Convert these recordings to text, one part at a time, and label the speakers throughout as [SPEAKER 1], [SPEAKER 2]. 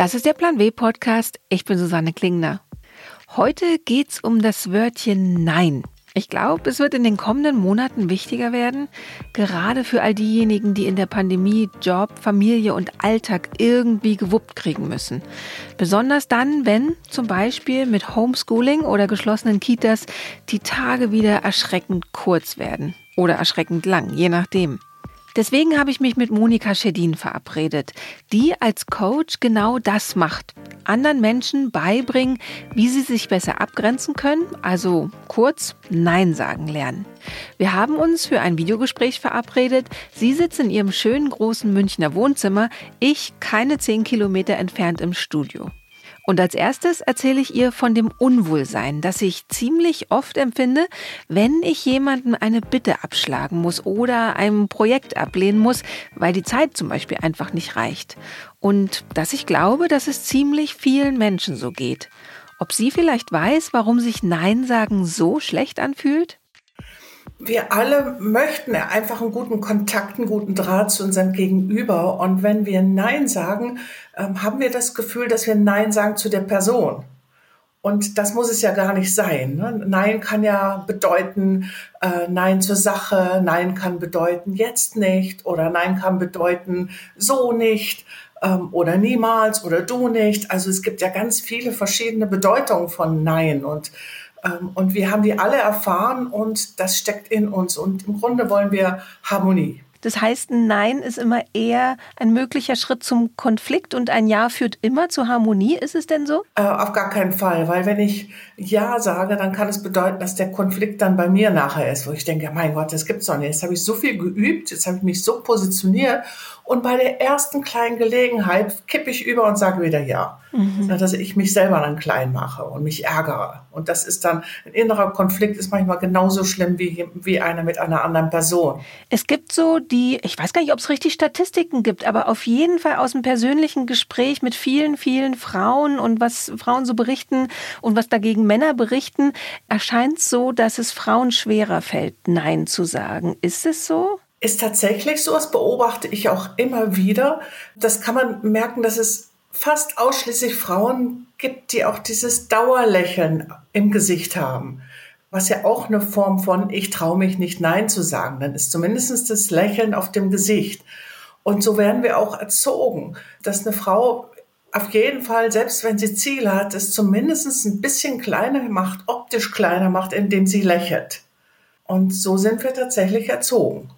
[SPEAKER 1] Das ist der Plan W Podcast. Ich bin Susanne Klingner. Heute geht's um das Wörtchen Nein. Ich glaube, es wird in den kommenden Monaten wichtiger werden, gerade für all diejenigen, die in der Pandemie Job, Familie und Alltag irgendwie gewuppt kriegen müssen. Besonders dann, wenn zum Beispiel mit Homeschooling oder geschlossenen Kitas die Tage wieder erschreckend kurz werden oder erschreckend lang, je nachdem. Deswegen habe ich mich mit Monika Schedin verabredet, die als Coach genau das macht. Anderen Menschen beibringen, wie sie sich besser abgrenzen können, also kurz Nein sagen lernen. Wir haben uns für ein Videogespräch verabredet. Sie sitzt in ihrem schönen großen Münchner Wohnzimmer, ich keine zehn Kilometer entfernt im Studio. Und als erstes erzähle ich ihr von dem Unwohlsein, das ich ziemlich oft empfinde, wenn ich jemandem eine Bitte abschlagen muss oder ein Projekt ablehnen muss, weil die Zeit zum Beispiel einfach nicht reicht. Und dass ich glaube, dass es ziemlich vielen Menschen so geht. Ob sie vielleicht weiß, warum sich Nein sagen so schlecht anfühlt?
[SPEAKER 2] Wir alle möchten einfach einen guten Kontakt, einen guten Draht zu unserem Gegenüber. Und wenn wir Nein sagen, ähm, haben wir das Gefühl, dass wir Nein sagen zu der Person. Und das muss es ja gar nicht sein. Ne? Nein kann ja bedeuten äh, Nein zur Sache, Nein kann bedeuten jetzt nicht oder Nein kann bedeuten so nicht ähm, oder niemals oder du nicht. Also es gibt ja ganz viele verschiedene Bedeutungen von Nein und und wir haben die alle erfahren und das steckt in uns. Und im Grunde wollen wir Harmonie.
[SPEAKER 1] Das heißt, ein Nein ist immer eher ein möglicher Schritt zum Konflikt und ein Ja führt immer zur Harmonie. Ist es denn so?
[SPEAKER 2] Äh, auf gar keinen Fall, weil wenn ich Ja sage, dann kann es bedeuten, dass der Konflikt dann bei mir nachher ist, wo ich denke, mein Gott, das gibt's doch nicht. Jetzt habe ich so viel geübt, jetzt habe ich mich so positioniert und bei der ersten kleinen Gelegenheit kippe ich über und sage wieder Ja. Mhm. Dass ich mich selber dann klein mache und mich ärgere. Und das ist dann, ein innerer Konflikt ist manchmal genauso schlimm wie, wie einer mit einer anderen Person.
[SPEAKER 1] Es gibt so die, ich weiß gar nicht, ob es richtig Statistiken gibt, aber auf jeden Fall aus dem persönlichen Gespräch mit vielen, vielen Frauen und was Frauen so berichten und was dagegen Männer berichten, erscheint so, dass es Frauen schwerer fällt, Nein zu sagen. Ist es so?
[SPEAKER 2] Ist tatsächlich so, das beobachte ich auch immer wieder. Das kann man merken, dass es fast ausschließlich Frauen gibt, die auch dieses Dauerlächeln im Gesicht haben. Was ja auch eine Form von ich traue mich nicht Nein zu sagen. Dann ist zumindest das Lächeln auf dem Gesicht. Und so werden wir auch erzogen, dass eine Frau auf jeden Fall, selbst wenn sie Ziele hat, es zumindest ein bisschen kleiner macht, optisch kleiner macht, indem sie lächelt. Und so sind wir tatsächlich erzogen.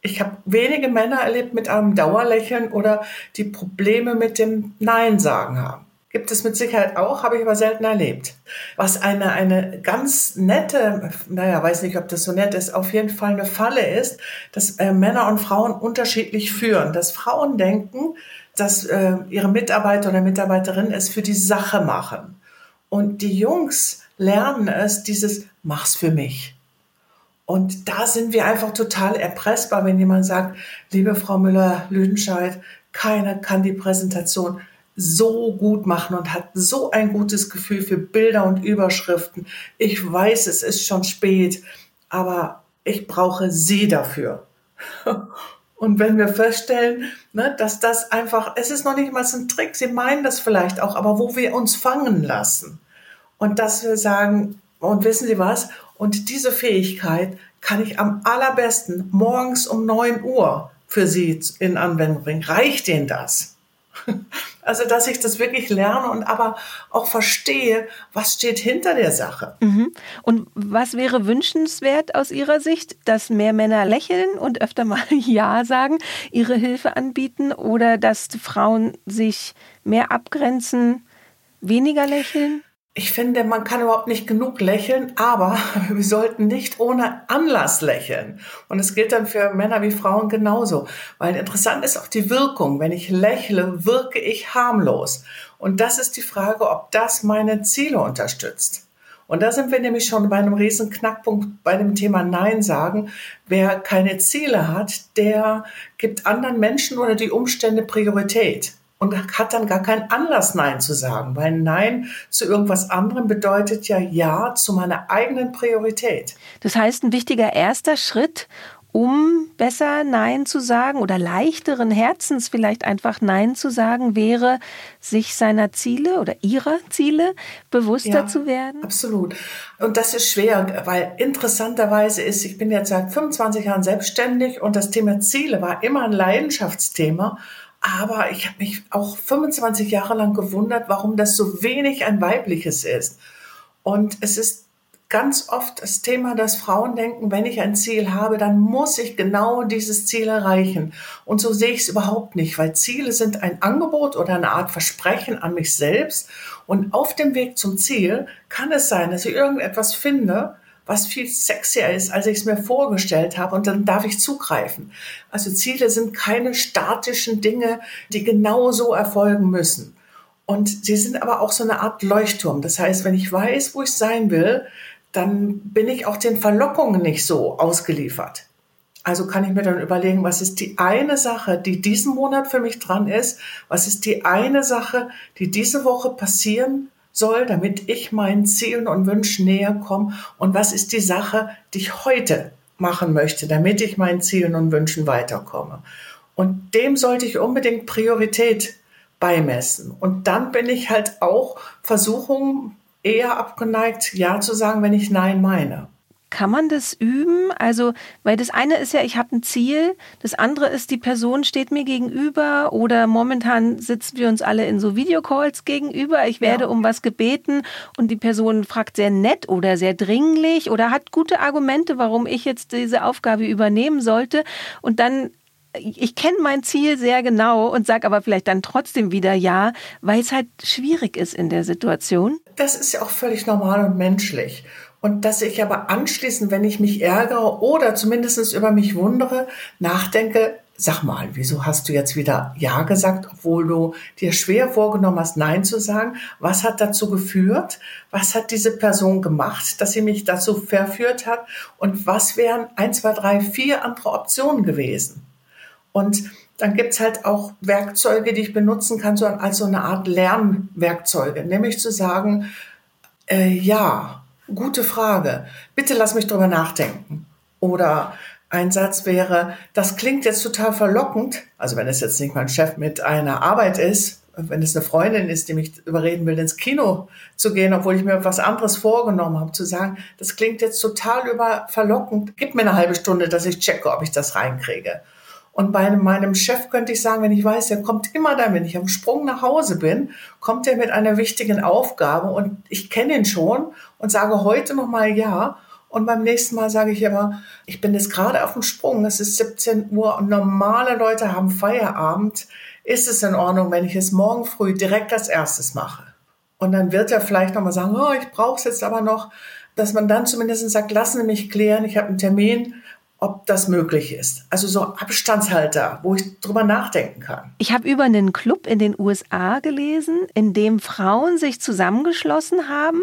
[SPEAKER 2] Ich habe wenige Männer erlebt mit einem Dauerlächeln oder die Probleme mit dem Nein sagen haben. Gibt es mit Sicherheit auch, habe ich aber selten erlebt. Was eine, eine ganz nette, naja, weiß nicht, ob das so nett ist, auf jeden Fall eine Falle ist, dass äh, Männer und Frauen unterschiedlich führen. Dass Frauen denken, dass äh, ihre Mitarbeiter oder Mitarbeiterin es für die Sache machen. Und die Jungs lernen es, dieses Mach's für mich. Und da sind wir einfach total erpressbar, wenn jemand sagt, liebe Frau Müller-Lüdenscheid, keiner kann die Präsentation so gut machen und hat so ein gutes Gefühl für Bilder und Überschriften. Ich weiß, es ist schon spät, aber ich brauche Sie dafür. Und wenn wir feststellen, ne, dass das einfach, es ist noch nicht mal ein Trick, Sie meinen das vielleicht auch, aber wo wir uns fangen lassen. Und dass wir sagen, und wissen Sie was? Und diese Fähigkeit kann ich am allerbesten morgens um 9 Uhr für Sie in Anwendung bringen. Reicht Ihnen das? Also, dass ich das wirklich lerne und aber auch verstehe, was steht hinter der Sache.
[SPEAKER 1] Mhm. Und was wäre wünschenswert aus Ihrer Sicht, dass mehr Männer lächeln und öfter mal Ja sagen, ihre Hilfe anbieten oder dass Frauen sich mehr abgrenzen, weniger lächeln?
[SPEAKER 2] Ich finde, man kann überhaupt nicht genug lächeln, aber wir sollten nicht ohne Anlass lächeln. Und es gilt dann für Männer wie Frauen genauso. Weil interessant ist auch die Wirkung. Wenn ich lächle, wirke ich harmlos. Und das ist die Frage, ob das meine Ziele unterstützt. Und da sind wir nämlich schon bei einem riesen Knackpunkt bei dem Thema Nein sagen. Wer keine Ziele hat, der gibt anderen Menschen oder die Umstände Priorität und hat dann gar keinen Anlass, Nein zu sagen, weil Nein zu irgendwas anderem bedeutet ja Ja zu meiner eigenen Priorität.
[SPEAKER 1] Das heißt, ein wichtiger erster Schritt, um besser Nein zu sagen oder leichteren Herzens vielleicht einfach Nein zu sagen, wäre, sich seiner Ziele oder ihrer Ziele bewusster ja, zu werden?
[SPEAKER 2] Absolut. Und das ist schwer, weil interessanterweise ist, ich bin jetzt seit 25 Jahren selbstständig und das Thema Ziele war immer ein Leidenschaftsthema. Aber ich habe mich auch 25 Jahre lang gewundert, warum das so wenig ein weibliches ist. Und es ist ganz oft das Thema, dass Frauen denken, wenn ich ein Ziel habe, dann muss ich genau dieses Ziel erreichen. Und so sehe ich es überhaupt nicht, weil Ziele sind ein Angebot oder eine Art Versprechen an mich selbst. Und auf dem Weg zum Ziel kann es sein, dass ich irgendetwas finde, was viel sexier ist, als ich es mir vorgestellt habe. Und dann darf ich zugreifen. Also Ziele sind keine statischen Dinge, die genau so erfolgen müssen. Und sie sind aber auch so eine Art Leuchtturm. Das heißt, wenn ich weiß, wo ich sein will, dann bin ich auch den Verlockungen nicht so ausgeliefert. Also kann ich mir dann überlegen, was ist die eine Sache, die diesen Monat für mich dran ist? Was ist die eine Sache, die diese Woche passieren soll, damit ich meinen Zielen und Wünschen näher komme? Und was ist die Sache, die ich heute machen möchte, damit ich meinen Zielen und Wünschen weiterkomme? Und dem sollte ich unbedingt Priorität beimessen. Und dann bin ich halt auch Versuchung eher abgeneigt, Ja zu sagen, wenn ich Nein meine.
[SPEAKER 1] Kann man das üben? Also, weil das eine ist ja, ich habe ein Ziel, das andere ist, die Person steht mir gegenüber oder momentan sitzen wir uns alle in so Videocalls gegenüber. Ich werde ja. um was gebeten und die Person fragt sehr nett oder sehr dringlich oder hat gute Argumente, warum ich jetzt diese Aufgabe übernehmen sollte. Und dann ich kenne mein Ziel sehr genau und sage aber vielleicht dann trotzdem wieder ja, weil es halt schwierig ist in der Situation.
[SPEAKER 2] Das ist ja auch völlig normal und menschlich. Und dass ich aber anschließend, wenn ich mich ärgere oder zumindest über mich wundere, nachdenke, sag mal, wieso hast du jetzt wieder Ja gesagt, obwohl du dir schwer vorgenommen hast, Nein zu sagen? Was hat dazu geführt? Was hat diese Person gemacht, dass sie mich dazu verführt hat? Und was wären ein, zwei, drei, vier andere Optionen gewesen? Und dann gibt's halt auch Werkzeuge, die ich benutzen kann, so als so eine Art Lernwerkzeuge, nämlich zu sagen, äh, ja, gute Frage, bitte lass mich drüber nachdenken. Oder ein Satz wäre, das klingt jetzt total verlockend, also wenn es jetzt nicht mein Chef mit einer Arbeit ist, wenn es eine Freundin ist, die mich überreden will, ins Kino zu gehen, obwohl ich mir was anderes vorgenommen habe, zu sagen, das klingt jetzt total über verlockend, gib mir eine halbe Stunde, dass ich checke, ob ich das reinkriege. Und bei meinem Chef könnte ich sagen, wenn ich weiß, er kommt immer dann, wenn ich am Sprung nach Hause bin, kommt er mit einer wichtigen Aufgabe und ich kenne ihn schon und sage heute nochmal ja. Und beim nächsten Mal sage ich aber, ich bin jetzt gerade auf dem Sprung, es ist 17 Uhr und normale Leute haben Feierabend. Ist es in Ordnung, wenn ich es morgen früh direkt als erstes mache? Und dann wird er vielleicht nochmal sagen, oh, ich brauche es jetzt aber noch, dass man dann zumindest sagt, lassen Sie mich klären, ich habe einen Termin ob das möglich ist. Also so Abstandshalter, wo ich drüber nachdenken kann.
[SPEAKER 1] Ich habe über einen Club in den USA gelesen, in dem Frauen sich zusammengeschlossen haben,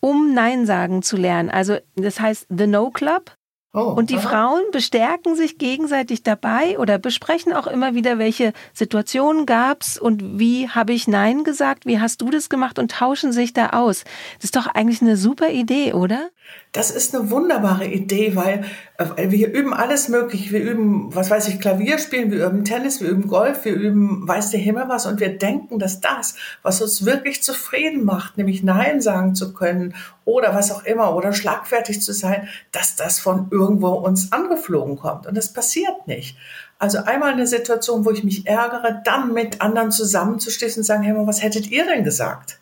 [SPEAKER 1] um Nein sagen zu lernen. Also das heißt The No Club. Oh, und die aha. Frauen bestärken sich gegenseitig dabei oder besprechen auch immer wieder, welche Situationen gab's und wie habe ich Nein gesagt, wie hast du das gemacht und tauschen sich da aus. Das ist doch eigentlich eine super Idee, oder?
[SPEAKER 2] Das ist eine wunderbare Idee, weil, äh, weil wir üben alles mögliche. Wir üben, was weiß ich, Klavier spielen, wir üben Tennis, wir üben Golf, wir üben weiß der Himmel was und wir denken, dass das, was uns wirklich zufrieden macht, nämlich Nein sagen zu können oder was auch immer oder schlagfertig zu sein, dass das von irgendwo uns angeflogen kommt. Und das passiert nicht. Also einmal eine Situation, wo ich mich ärgere, dann mit anderen zusammenzustehen und sagen, hey, was hättet ihr denn gesagt?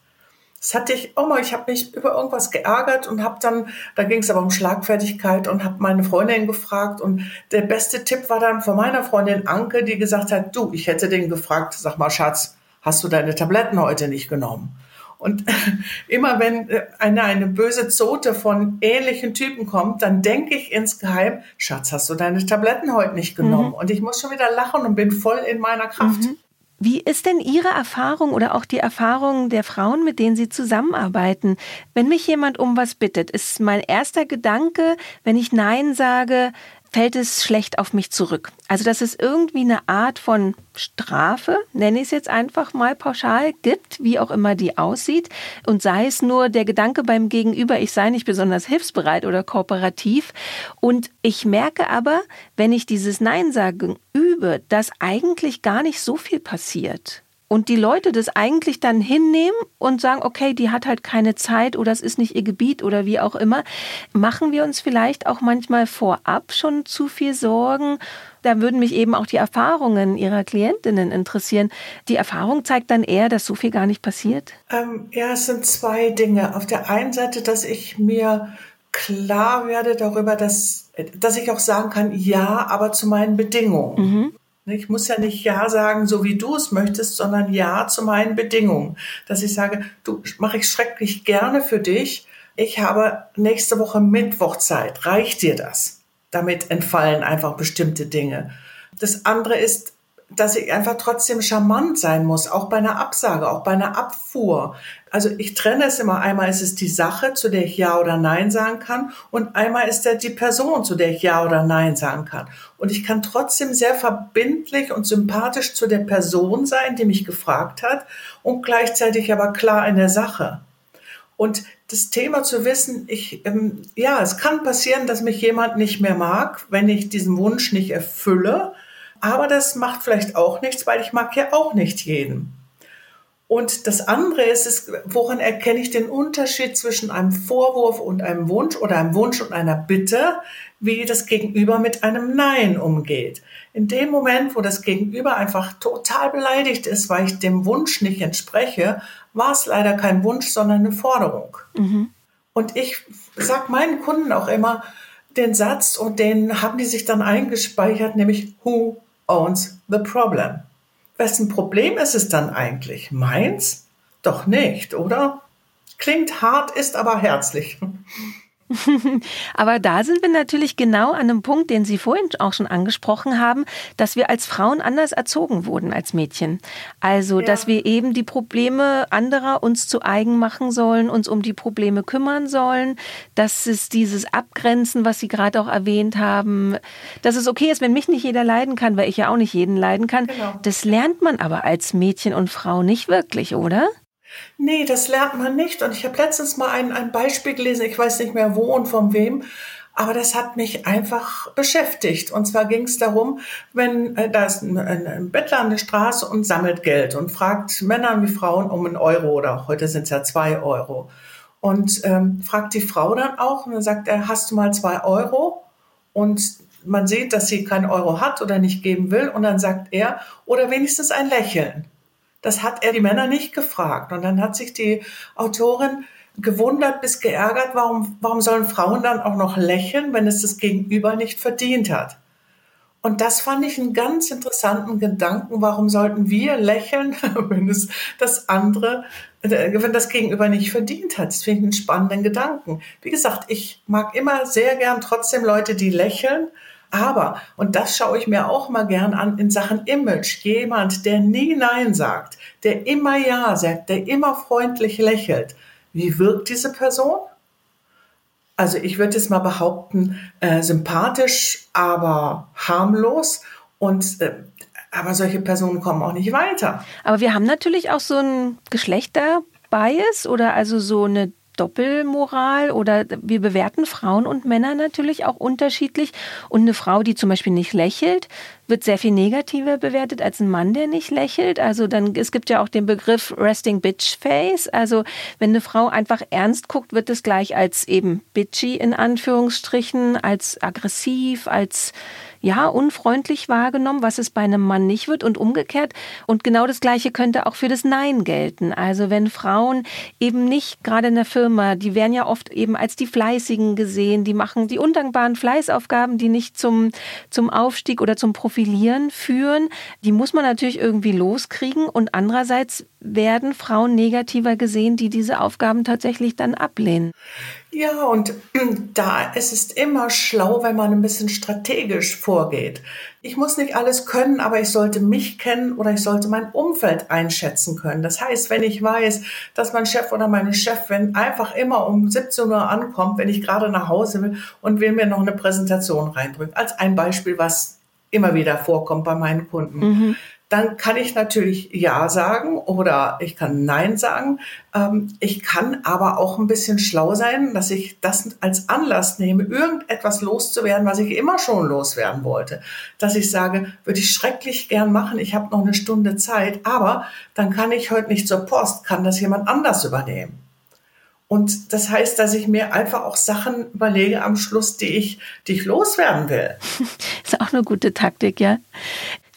[SPEAKER 2] Das hatte ich auch mal, ich habe mich über irgendwas geärgert und habe dann, da ging es aber um Schlagfertigkeit und habe meine Freundin gefragt und der beste Tipp war dann von meiner Freundin Anke, die gesagt hat, du, ich hätte den gefragt, sag mal Schatz, hast du deine Tabletten heute nicht genommen? Und immer wenn äh, eine, eine böse Zote von ähnlichen Typen kommt, dann denke ich insgeheim, Schatz, hast du deine Tabletten heute nicht genommen? Mhm. Und ich muss schon wieder lachen und bin voll in meiner Kraft. Mhm.
[SPEAKER 1] Wie ist denn Ihre Erfahrung oder auch die Erfahrung der Frauen, mit denen Sie zusammenarbeiten? Wenn mich jemand um was bittet, ist mein erster Gedanke, wenn ich Nein sage, fällt es schlecht auf mich zurück. Also dass es irgendwie eine Art von Strafe, nenne ich es jetzt einfach mal pauschal, gibt, wie auch immer die aussieht. Und sei es nur der Gedanke beim Gegenüber, ich sei nicht besonders hilfsbereit oder kooperativ. Und ich merke aber, wenn ich dieses Nein sagen übe, dass eigentlich gar nicht so viel passiert und die Leute das eigentlich dann hinnehmen und sagen, okay, die hat halt keine Zeit oder es ist nicht ihr Gebiet oder wie auch immer, machen wir uns vielleicht auch manchmal vorab schon zu viel Sorgen. Da würden mich eben auch die Erfahrungen ihrer Klientinnen interessieren. Die Erfahrung zeigt dann eher, dass so viel gar nicht passiert?
[SPEAKER 2] Ähm, ja, es sind zwei Dinge. Auf der einen Seite, dass ich mir klar werde darüber, dass, dass ich auch sagen kann, ja, aber zu meinen Bedingungen. Mhm. Ich muss ja nicht Ja sagen, so wie du es möchtest, sondern Ja zu meinen Bedingungen. Dass ich sage, du mache ich schrecklich gerne für dich. Ich habe nächste Woche Mittwoch Zeit. Reicht dir das? Damit entfallen einfach bestimmte Dinge. Das andere ist, dass ich einfach trotzdem charmant sein muss, auch bei einer Absage, auch bei einer Abfuhr. Also ich trenne es immer. Einmal ist es die Sache, zu der ich Ja oder Nein sagen kann und einmal ist es die Person, zu der ich Ja oder Nein sagen kann. Und ich kann trotzdem sehr verbindlich und sympathisch zu der Person sein, die mich gefragt hat und gleichzeitig aber klar in der Sache. Und das Thema zu wissen, ich, ähm, ja, es kann passieren, dass mich jemand nicht mehr mag, wenn ich diesen Wunsch nicht erfülle. Aber das macht vielleicht auch nichts, weil ich mag ja auch nicht jeden. Und das andere ist, ist, woran erkenne ich den Unterschied zwischen einem Vorwurf und einem Wunsch oder einem Wunsch und einer Bitte, wie das Gegenüber mit einem Nein umgeht. In dem Moment, wo das Gegenüber einfach total beleidigt ist, weil ich dem Wunsch nicht entspreche, war es leider kein Wunsch, sondern eine Forderung. Mhm. Und ich sage meinen Kunden auch immer den Satz, und den haben die sich dann eingespeichert, nämlich Who owns the problem. Wessen Problem ist es dann eigentlich? Meins? Doch nicht, oder? Klingt hart, ist aber herzlich.
[SPEAKER 1] Aber da sind wir natürlich genau an einem Punkt, den Sie vorhin auch schon angesprochen haben, dass wir als Frauen anders erzogen wurden als Mädchen. Also, ja. dass wir eben die Probleme anderer uns zu eigen machen sollen, uns um die Probleme kümmern sollen, dass es dieses Abgrenzen, was Sie gerade auch erwähnt haben, dass es okay ist, wenn mich nicht jeder leiden kann, weil ich ja auch nicht jeden leiden kann. Genau. Das lernt man aber als Mädchen und Frau nicht wirklich, oder?
[SPEAKER 2] Nee, das lernt man nicht. Und ich habe letztens mal ein, ein Beispiel gelesen, ich weiß nicht mehr wo und von wem, aber das hat mich einfach beschäftigt. Und zwar ging es darum, wenn äh, da ist ein, ein, Bettler an der Straße und sammelt Geld und fragt Männer wie Frauen um einen Euro oder heute sind es ja zwei Euro. Und ähm, fragt die Frau dann auch und dann sagt er, hast du mal zwei Euro? Und man sieht, dass sie keinen Euro hat oder nicht geben will. Und dann sagt er, oder wenigstens ein Lächeln. Das hat er die Männer nicht gefragt. Und dann hat sich die Autorin gewundert bis geärgert, warum, warum sollen Frauen dann auch noch lächeln, wenn es das Gegenüber nicht verdient hat. Und das fand ich einen ganz interessanten Gedanken. Warum sollten wir lächeln, wenn es das andere, wenn das Gegenüber nicht verdient hat? Das finde ich einen spannenden Gedanken. Wie gesagt, ich mag immer sehr gern trotzdem Leute, die lächeln, aber, und das schaue ich mir auch mal gern an in Sachen Image, jemand, der nie Nein sagt, der immer Ja sagt, der immer freundlich lächelt. Wie wirkt diese Person? Also ich würde jetzt mal behaupten, äh, sympathisch, aber harmlos. Und äh, aber solche Personen kommen auch nicht weiter.
[SPEAKER 1] Aber wir haben natürlich auch so ein Geschlechterbias oder also so eine Doppelmoral oder wir bewerten Frauen und Männer natürlich auch unterschiedlich. Und eine Frau, die zum Beispiel nicht lächelt, wird sehr viel negativer bewertet als ein Mann, der nicht lächelt. Also dann, es gibt ja auch den Begriff Resting Bitch Face. Also wenn eine Frau einfach ernst guckt, wird es gleich als eben bitchy in Anführungsstrichen, als aggressiv, als ja, unfreundlich wahrgenommen, was es bei einem Mann nicht wird und umgekehrt. Und genau das Gleiche könnte auch für das Nein gelten. Also wenn Frauen eben nicht gerade in der Firma, die werden ja oft eben als die Fleißigen gesehen, die machen die undankbaren Fleißaufgaben, die nicht zum, zum Aufstieg oder zum Profit Profilieren führen, die muss man natürlich irgendwie loskriegen und andererseits werden Frauen negativer gesehen, die diese Aufgaben tatsächlich dann ablehnen.
[SPEAKER 2] Ja, und da ist es immer schlau, wenn man ein bisschen strategisch vorgeht. Ich muss nicht alles können, aber ich sollte mich kennen oder ich sollte mein Umfeld einschätzen können. Das heißt, wenn ich weiß, dass mein Chef oder meine Chefin einfach immer um 17 Uhr ankommt, wenn ich gerade nach Hause will und will mir noch eine Präsentation reindrücken, als ein Beispiel, was immer wieder vorkommt bei meinen Kunden. Mhm dann kann ich natürlich Ja sagen oder ich kann Nein sagen. Ähm, ich kann aber auch ein bisschen schlau sein, dass ich das als Anlass nehme, irgendetwas loszuwerden, was ich immer schon loswerden wollte. Dass ich sage, würde ich schrecklich gern machen, ich habe noch eine Stunde Zeit, aber dann kann ich heute nicht zur Post, kann das jemand anders übernehmen. Und das heißt, dass ich mir einfach auch Sachen überlege am Schluss, die ich, die ich loswerden will.
[SPEAKER 1] Ist auch eine gute Taktik, ja.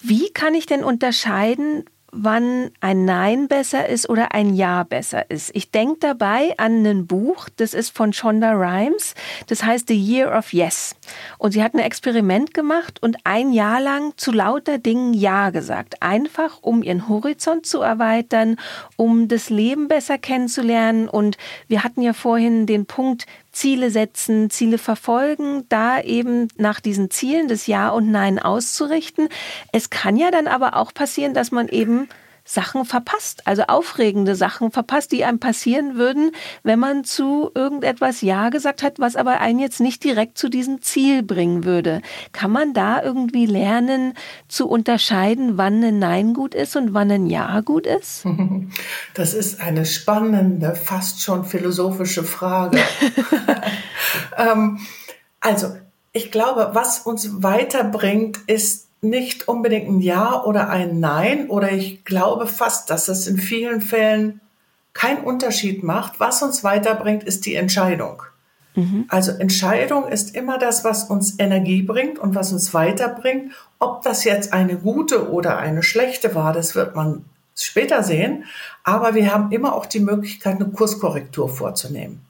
[SPEAKER 1] Wie kann ich denn unterscheiden, wann ein Nein besser ist oder ein Ja besser ist. Ich denke dabei an ein Buch, das ist von Shonda Rhimes, das heißt The Year of Yes. Und sie hat ein Experiment gemacht und ein Jahr lang zu lauter Dingen Ja gesagt. Einfach, um ihren Horizont zu erweitern, um das Leben besser kennenzulernen. Und wir hatten ja vorhin den Punkt, Ziele setzen, Ziele verfolgen, da eben nach diesen Zielen des Ja und Nein auszurichten. Es kann ja dann aber auch passieren, dass man eben Sachen verpasst, also aufregende Sachen verpasst, die einem passieren würden, wenn man zu irgendetwas Ja gesagt hat, was aber einen jetzt nicht direkt zu diesem Ziel bringen würde. Kann man da irgendwie lernen zu unterscheiden, wann ein Nein gut ist und wann ein Ja gut ist?
[SPEAKER 2] Das ist eine spannende, fast schon philosophische Frage. ähm, also, ich glaube, was uns weiterbringt, ist nicht unbedingt ein Ja oder ein Nein oder ich glaube fast, dass es in vielen Fällen keinen Unterschied macht. Was uns weiterbringt, ist die Entscheidung. Mhm. Also Entscheidung ist immer das, was uns Energie bringt und was uns weiterbringt. Ob das jetzt eine gute oder eine schlechte war, das wird man später sehen. Aber wir haben immer auch die Möglichkeit, eine Kurskorrektur vorzunehmen.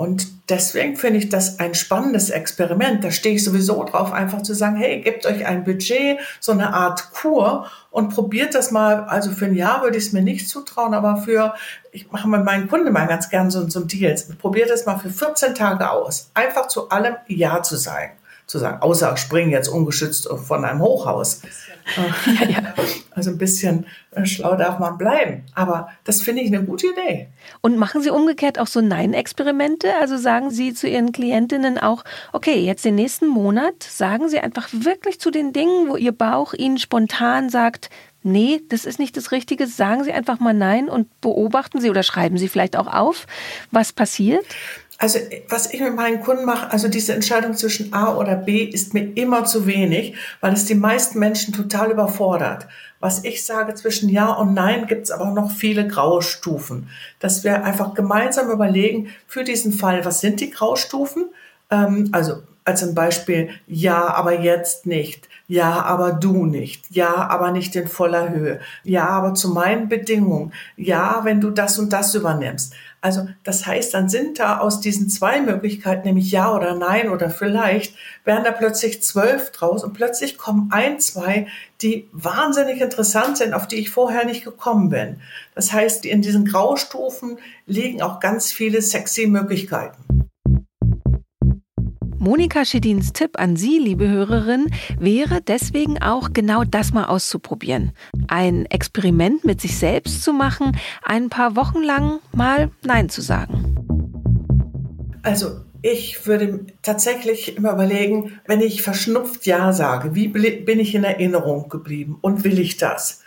[SPEAKER 2] Und deswegen finde ich das ein spannendes Experiment. Da stehe ich sowieso drauf, einfach zu sagen, hey, gebt euch ein Budget, so eine Art Kur und probiert das mal. Also für ein Jahr würde ich es mir nicht zutrauen, aber für, ich mache mit meinen Kunden mal ganz gern so, so ein Deals. Probiert das mal für 14 Tage aus. Einfach zu allem Ja zu sagen zu sagen, außer springen jetzt ungeschützt von einem Hochhaus. Ja, ja. Also ein bisschen äh, schlau darf man bleiben. Aber das finde ich eine gute Idee.
[SPEAKER 1] Und machen Sie umgekehrt auch so Nein-Experimente? Also sagen Sie zu Ihren Klientinnen auch, okay, jetzt den nächsten Monat sagen Sie einfach wirklich zu den Dingen, wo Ihr Bauch Ihnen spontan sagt, nee, das ist nicht das Richtige, sagen Sie einfach mal Nein und beobachten Sie oder schreiben Sie vielleicht auch auf, was passiert?
[SPEAKER 2] Also was ich mit meinen Kunden mache, also diese Entscheidung zwischen A oder B ist mir immer zu wenig, weil es die meisten Menschen total überfordert. Was ich sage, zwischen Ja und Nein gibt es aber noch viele graue Stufen. Dass wir einfach gemeinsam überlegen, für diesen Fall, was sind die Graustufen? Ähm, also als ein Beispiel, ja, aber jetzt nicht. Ja, aber du nicht. Ja, aber nicht in voller Höhe. Ja, aber zu meinen Bedingungen. Ja, wenn du das und das übernimmst. Also das heißt, dann sind da aus diesen zwei Möglichkeiten, nämlich ja oder nein oder vielleicht, werden da plötzlich zwölf draus und plötzlich kommen ein, zwei, die wahnsinnig interessant sind, auf die ich vorher nicht gekommen bin. Das heißt, in diesen Graustufen liegen auch ganz viele sexy Möglichkeiten.
[SPEAKER 1] Monika Schedins Tipp an Sie, liebe Hörerin, wäre deswegen auch genau das mal auszuprobieren. Ein Experiment mit sich selbst zu machen, ein paar Wochen lang mal Nein zu sagen.
[SPEAKER 2] Also ich würde tatsächlich immer überlegen, wenn ich verschnupft Ja sage, wie bin ich in Erinnerung geblieben und will ich das?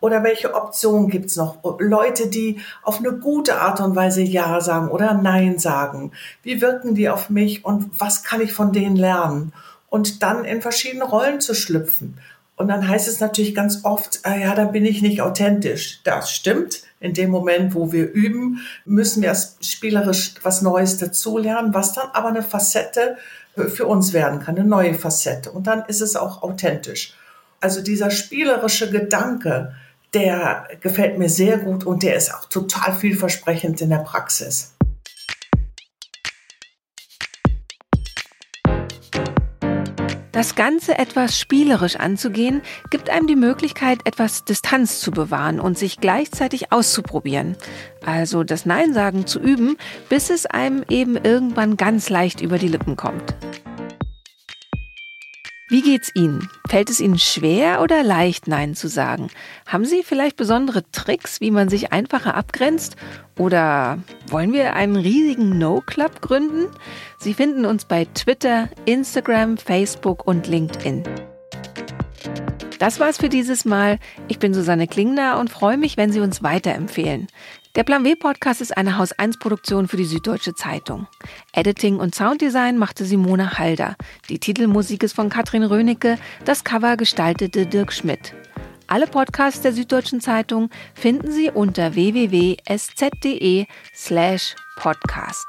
[SPEAKER 2] Oder welche Optionen gibt's noch? Leute, die auf eine gute Art und Weise Ja sagen oder Nein sagen. Wie wirken die auf mich und was kann ich von denen lernen? Und dann in verschiedene Rollen zu schlüpfen. Und dann heißt es natürlich ganz oft, ah ja, da bin ich nicht authentisch. Das stimmt. In dem Moment, wo wir üben, müssen wir spielerisch was Neues dazulernen, was dann aber eine Facette für uns werden kann, eine neue Facette. Und dann ist es auch authentisch. Also dieser spielerische Gedanke, der gefällt mir sehr gut und der ist auch total vielversprechend in der Praxis.
[SPEAKER 1] Das Ganze etwas spielerisch anzugehen, gibt einem die Möglichkeit, etwas Distanz zu bewahren und sich gleichzeitig auszuprobieren. Also das Nein sagen zu üben, bis es einem eben irgendwann ganz leicht über die Lippen kommt. Wie geht's Ihnen? Fällt es Ihnen schwer oder leicht, Nein zu sagen? Haben Sie vielleicht besondere Tricks, wie man sich einfacher abgrenzt? Oder wollen wir einen riesigen No-Club gründen? Sie finden uns bei Twitter, Instagram, Facebook und LinkedIn. Das war's für dieses Mal. Ich bin Susanne Klingner und freue mich, wenn Sie uns weiterempfehlen. Der Plan W Podcast ist eine Haus 1 Produktion für die Süddeutsche Zeitung. Editing und Sounddesign machte Simone Halder. Die Titelmusik ist von Katrin Rönecke, das Cover gestaltete Dirk Schmidt. Alle Podcasts der Süddeutschen Zeitung finden Sie unter www.sz.de slash podcast.